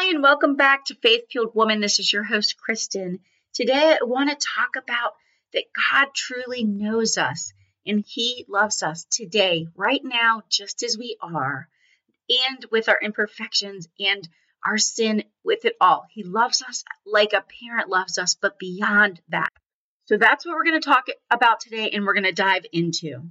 Hi, and welcome back to Faith Fueled Woman. This is your host, Kristin. Today, I want to talk about that God truly knows us and He loves us today, right now, just as we are, and with our imperfections and our sin with it all. He loves us like a parent loves us, but beyond that. So that's what we're going to talk about today, and we're going to dive into.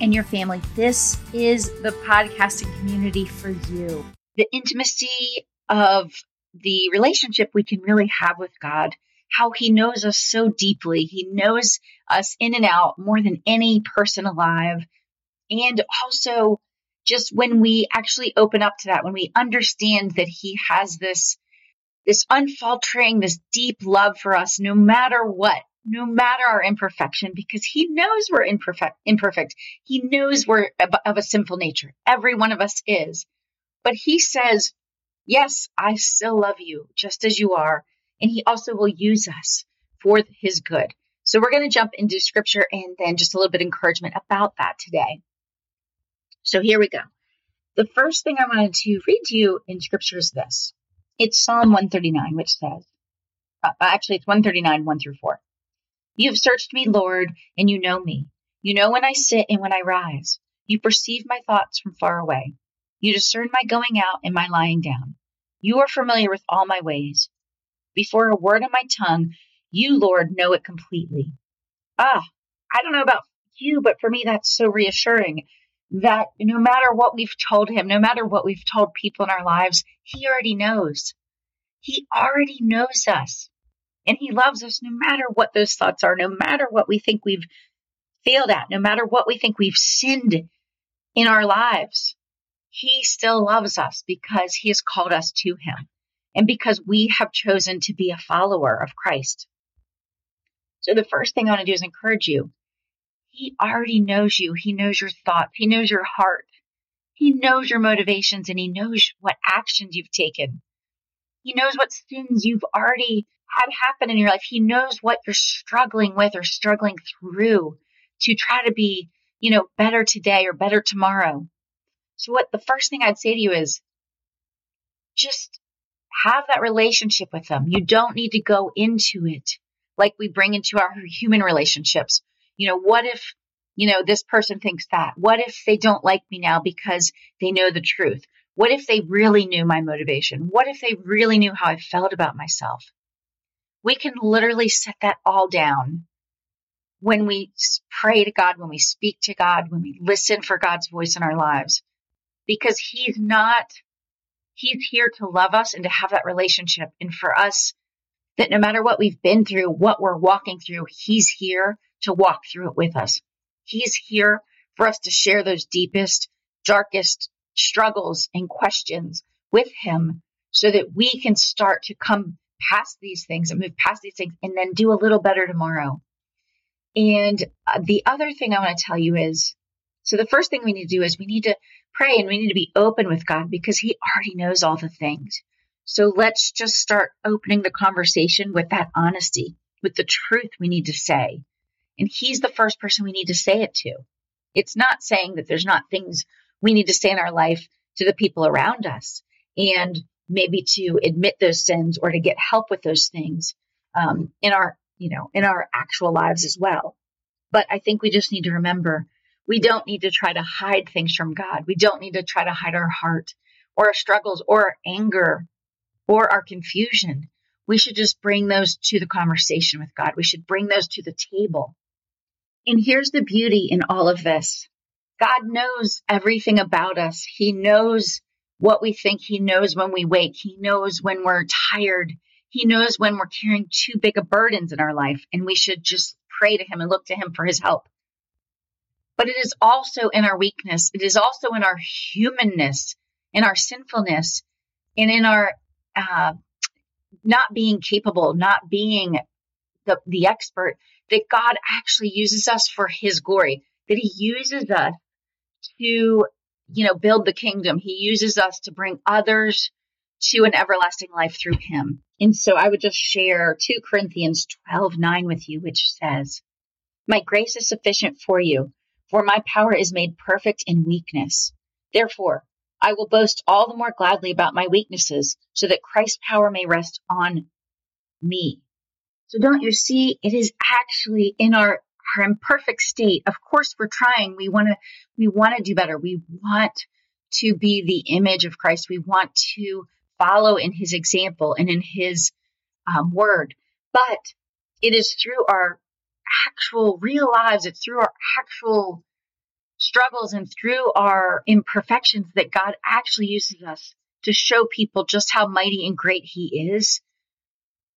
and your family, this is the podcasting community for you. The intimacy of the relationship we can really have with God, how He knows us so deeply. He knows us in and out more than any person alive. And also, just when we actually open up to that, when we understand that He has this this unfaltering, this deep love for us, no matter what, no matter our imperfection, because he knows we're imperfect, imperfect. He knows we're of a sinful nature. Every one of us is. But he says, yes, I still love you just as you are. And he also will use us for his good. So we're going to jump into scripture and then just a little bit of encouragement about that today. So here we go. The first thing I wanted to read to you in scripture is this. It's Psalm 139, which says, uh, actually, it's 139, 1 through 4. You have searched me, Lord, and you know me. You know when I sit and when I rise. You perceive my thoughts from far away. You discern my going out and my lying down. You are familiar with all my ways. Before a word on my tongue, you, Lord, know it completely. Ah, I don't know about you, but for me, that's so reassuring that no matter what we've told him, no matter what we've told people in our lives, he already knows. He already knows us. And He loves us no matter what those thoughts are, no matter what we think we've failed at, no matter what we think we've sinned in our lives. He still loves us because He has called us to Him and because we have chosen to be a follower of Christ. So the first thing I want to do is encourage you. He already knows you. He knows your thoughts. He knows your heart. He knows your motivations and he knows what actions you've taken. He knows what sins you've already had happen in your life. He knows what you're struggling with or struggling through to try to be, you know, better today or better tomorrow. So what the first thing I'd say to you is just have that relationship with them. You don't need to go into it like we bring into our human relationships. You know, what if, you know, this person thinks that? What if they don't like me now because they know the truth? What if they really knew my motivation? What if they really knew how I felt about myself? We can literally set that all down when we pray to God, when we speak to God, when we listen for God's voice in our lives. Because He's not, He's here to love us and to have that relationship. And for us, that no matter what we've been through, what we're walking through, He's here to walk through it with us. He's here for us to share those deepest, darkest struggles and questions with Him so that we can start to come past these things and move past these things and then do a little better tomorrow. And uh, the other thing I want to tell you is so the first thing we need to do is we need to pray and we need to be open with God because He already knows all the things. So let's just start opening the conversation with that honesty, with the truth we need to say. And He's the first person we need to say it to. It's not saying that there's not things we need to say in our life to the people around us. And maybe to admit those sins or to get help with those things um, in our you know in our actual lives as well. But i think we just need to remember we don't need to try to hide things from god. We don't need to try to hide our heart or our struggles or our anger or our confusion. We should just bring those to the conversation with god. We should bring those to the table. And here's the beauty in all of this. God knows everything about us. He knows what we think. He knows when we wake. He knows when we're tired. He knows when we're carrying too big of burdens in our life, and we should just pray to Him and look to Him for His help. But it is also in our weakness, it is also in our humanness, in our sinfulness, and in our uh, not being capable, not being the, the expert, that God actually uses us for his glory, that he uses us to, you know, build the kingdom. He uses us to bring others to an everlasting life through him. And so I would just share 2 Corinthians 12 9 with you, which says, My grace is sufficient for you, for my power is made perfect in weakness. Therefore, I will boast all the more gladly about my weaknesses, so that Christ's power may rest on me. So don't you see, it is actually in our, our imperfect state. Of course, we're trying. We want to, we want to do better. We want to be the image of Christ. We want to follow in his example and in his um, word. But it is through our actual real lives, it's through our actual struggles and through our imperfections that God actually uses us to show people just how mighty and great he is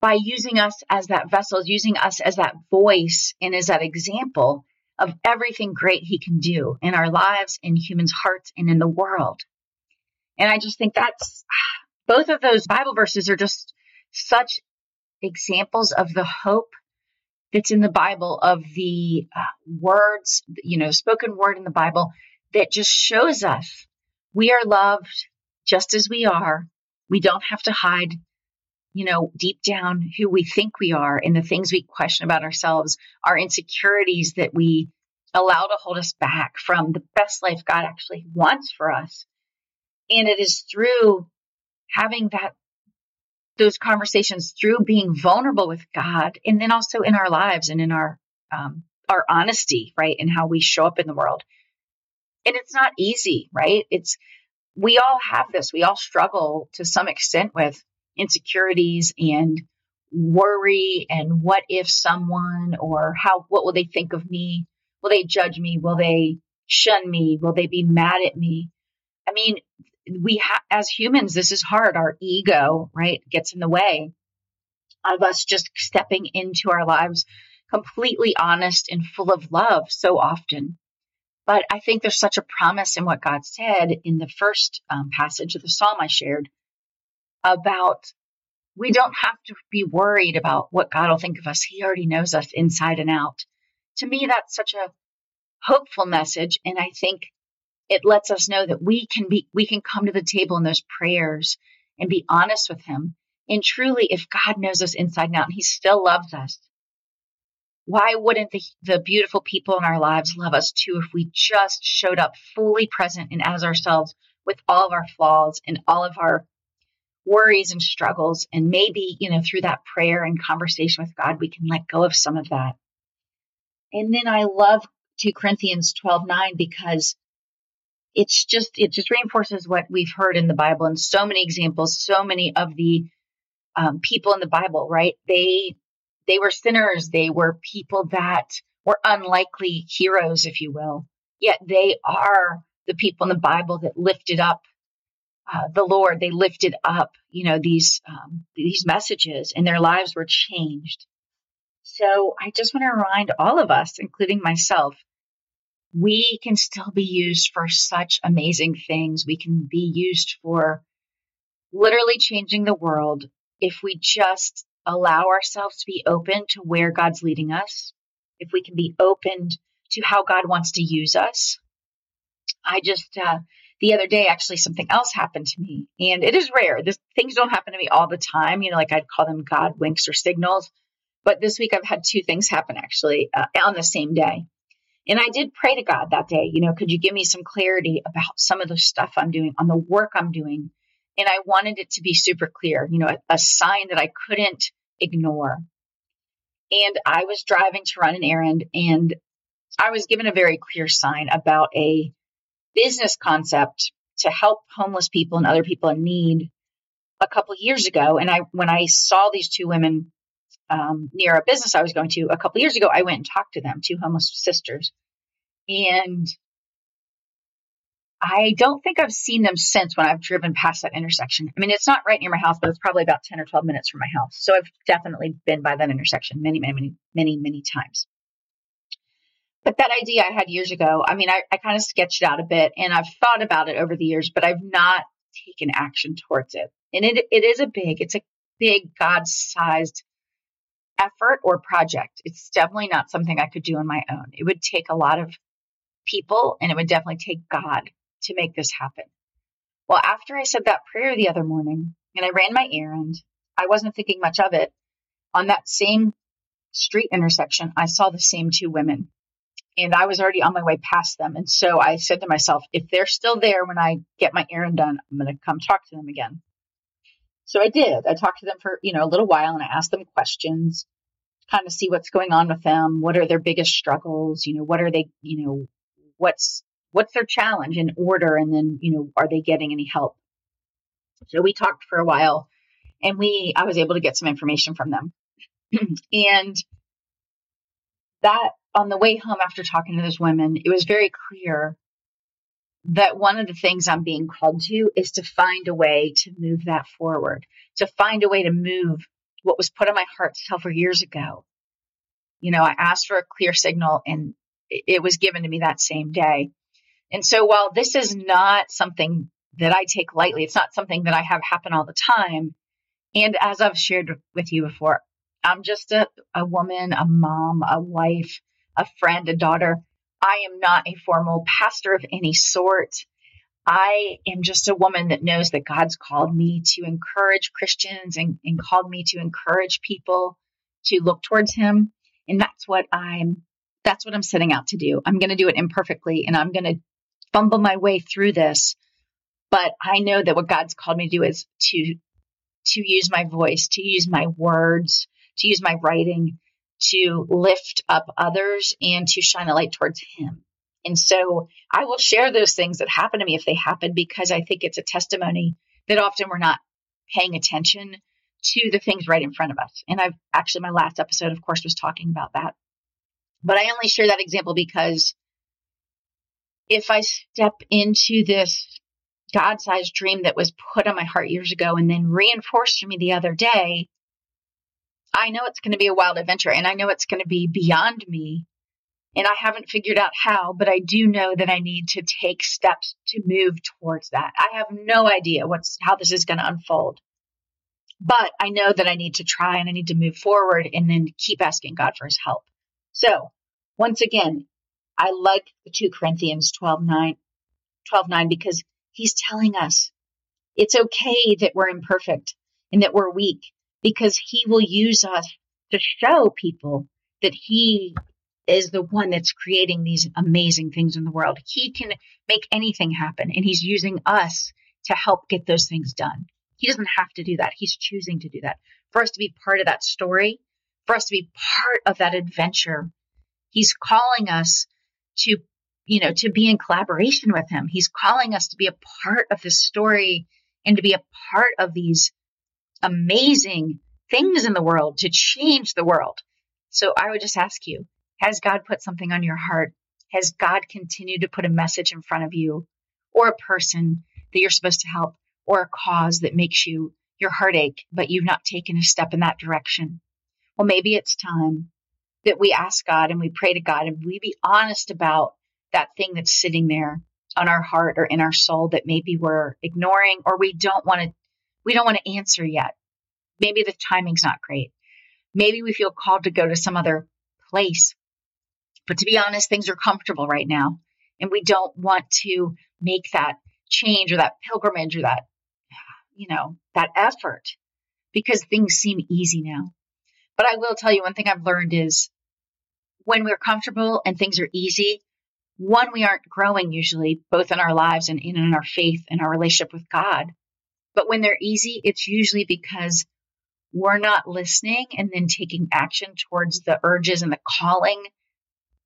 by using us as that vessel, using us as that voice and as that example of everything great he can do in our lives, in humans' hearts, and in the world. And I just think that's both of those Bible verses are just such examples of the hope that's in the Bible, of the uh, words, you know, spoken word in the Bible that just shows us we are loved just as we are. We don't have to hide, you know, deep down who we think we are and the things we question about ourselves, our insecurities that we allow to hold us back from the best life God actually wants for us. And it is through having that those conversations through being vulnerable with God and then also in our lives and in our um, our honesty, right? And how we show up in the world. And it's not easy, right? It's we all have this. We all struggle to some extent with insecurities and worry and what if someone or how what will they think of me? Will they judge me? Will they shun me? Will they be mad at me? I mean, we have, as humans, this is hard. Our ego, right, gets in the way of us just stepping into our lives completely honest and full of love so often. But I think there's such a promise in what God said in the first um, passage of the psalm I shared about we don't have to be worried about what God will think of us. He already knows us inside and out. To me, that's such a hopeful message. And I think it lets us know that we can be we can come to the table in those prayers and be honest with him and truly if god knows us inside and out and he still loves us why wouldn't the, the beautiful people in our lives love us too if we just showed up fully present and as ourselves with all of our flaws and all of our worries and struggles and maybe you know through that prayer and conversation with god we can let go of some of that and then i love 2 corinthians 12 9 because it's just it just reinforces what we've heard in the Bible and so many examples, so many of the um, people in the Bible, right? They they were sinners. They were people that were unlikely heroes, if you will. Yet they are the people in the Bible that lifted up uh, the Lord. They lifted up, you know, these um, these messages, and their lives were changed. So I just want to remind all of us, including myself, we can still be used for such amazing things. We can be used for literally changing the world if we just allow ourselves to be open to where God's leading us, if we can be open to how God wants to use us. I just, uh, the other day, actually, something else happened to me, and it is rare. This, things don't happen to me all the time. You know, like I'd call them God winks or signals. But this week, I've had two things happen actually uh, on the same day. And I did pray to God that day, you know, could you give me some clarity about some of the stuff I'm doing, on the work I'm doing? And I wanted it to be super clear, you know, a, a sign that I couldn't ignore. And I was driving to run an errand and I was given a very clear sign about a business concept to help homeless people and other people in need a couple years ago. And I, when I saw these two women um, near a business I was going to a couple years ago, I went and talked to them, two homeless sisters. And I don't think I've seen them since when I've driven past that intersection. I mean, it's not right near my house, but it's probably about 10 or 12 minutes from my house. So I've definitely been by that intersection many, many, many, many, many times. But that idea I had years ago, I mean, I, I kind of sketched it out a bit and I've thought about it over the years, but I've not taken action towards it. And it, it is a big, it's a big God sized effort or project. It's definitely not something I could do on my own. It would take a lot of people and it would definitely take God to make this happen. Well, after I said that prayer the other morning and I ran my errand, I wasn't thinking much of it. On that same street intersection, I saw the same two women and I was already on my way past them. And so I said to myself, if they're still there when I get my errand done, I'm going to come talk to them again. So I did. I talked to them for, you know, a little while and I asked them questions, kind of see what's going on with them. What are their biggest struggles? You know, what are they, you know, what's, what's their challenge in order? And then, you know, are they getting any help? So we talked for a while and we, I was able to get some information from them. and that on the way home after talking to those women, it was very clear that one of the things I'm being called to is to find a way to move that forward, to find a way to move what was put on my heart several years ago. You know, I asked for a clear signal and it was given to me that same day. And so while this is not something that I take lightly, it's not something that I have happen all the time. And as I've shared with you before, I'm just a, a woman, a mom, a wife, a friend, a daughter. I am not a formal pastor of any sort. I am just a woman that knows that God's called me to encourage Christians and, and called me to encourage people to look towards Him. And that's what I'm that's what I'm setting out to do. I'm going to do it imperfectly and I'm going to fumble my way through this. But I know that what God's called me to do is to to use my voice, to use my words, to use my writing to lift up others and to shine a light towards Him. And so I will share those things that happen to me if they happen because I think it's a testimony that often we're not paying attention to the things right in front of us. And I've actually, my last episode, of course, was talking about that. But I only share that example because if I step into this God sized dream that was put on my heart years ago and then reinforced to me the other day, I know it's going to be a wild adventure and I know it's going to be beyond me. And I haven't figured out how, but I do know that I need to take steps to move towards that. I have no idea what's how this is going to unfold. But I know that I need to try and I need to move forward and then keep asking God for his help. So, once again, I like the 2 Corinthians 12 9, 12 9 because he's telling us it's okay that we're imperfect and that we're weak because he will use us to show people that he is the one that's creating these amazing things in the world. He can make anything happen, and he's using us to help get those things done. He doesn't have to do that. He's choosing to do that. For us to be part of that story, for us to be part of that adventure, he's calling us to, you know, to be in collaboration with him. He's calling us to be a part of this story and to be a part of these amazing things in the world to change the world. So I would just ask you, has God put something on your heart? Has God continued to put a message in front of you or a person that you're supposed to help or a cause that makes you your heartache, but you've not taken a step in that direction? Well, maybe it's time that we ask God and we pray to God and we be honest about that thing that's sitting there on our heart or in our soul that maybe we're ignoring or we don't want to we don't want to answer yet. Maybe the timing's not great. Maybe we feel called to go to some other place. But to be honest, things are comfortable right now. And we don't want to make that change or that pilgrimage or that, you know, that effort because things seem easy now. But I will tell you one thing I've learned is when we're comfortable and things are easy, one, we aren't growing usually, both in our lives and in our faith and our relationship with God. But when they're easy, it's usually because we're not listening and then taking action towards the urges and the calling,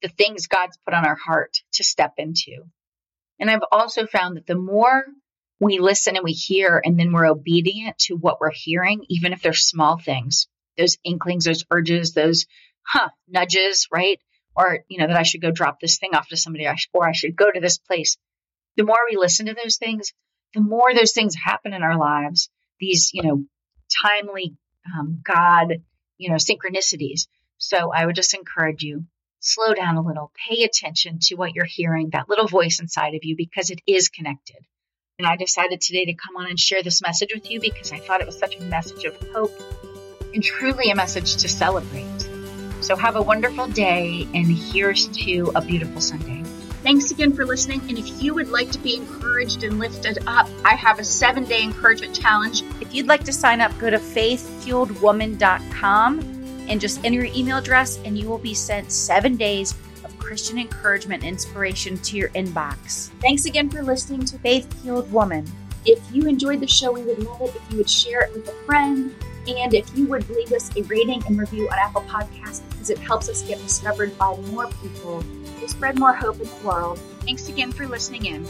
the things God's put on our heart to step into. And I've also found that the more we listen and we hear and then we're obedient to what we're hearing, even if they're small things, those inklings, those urges, those huh, nudges, right? Or, you know, that I should go drop this thing off to somebody or I should go to this place. The more we listen to those things, the more those things happen in our lives, these, you know, timely um, God, you know, synchronicities. So I would just encourage you, slow down a little, pay attention to what you're hearing, that little voice inside of you, because it is connected. And I decided today to come on and share this message with you because I thought it was such a message of hope and truly a message to celebrate. So have a wonderful day, and here's to a beautiful Sunday. Thanks again for listening. And if you would like to be encouraged and lifted up, I have a seven day encouragement challenge. If you'd like to sign up, go to faithfueledwoman.com and just enter your email address, and you will be sent seven days of Christian encouragement and inspiration to your inbox. Thanks again for listening to Faith Fueled Woman. If you enjoyed the show, we would love it if you would share it with a friend. And if you would leave us a rating and review on Apple Podcasts, because it helps us get discovered by more people spread more hope in the world. Thanks again for listening in.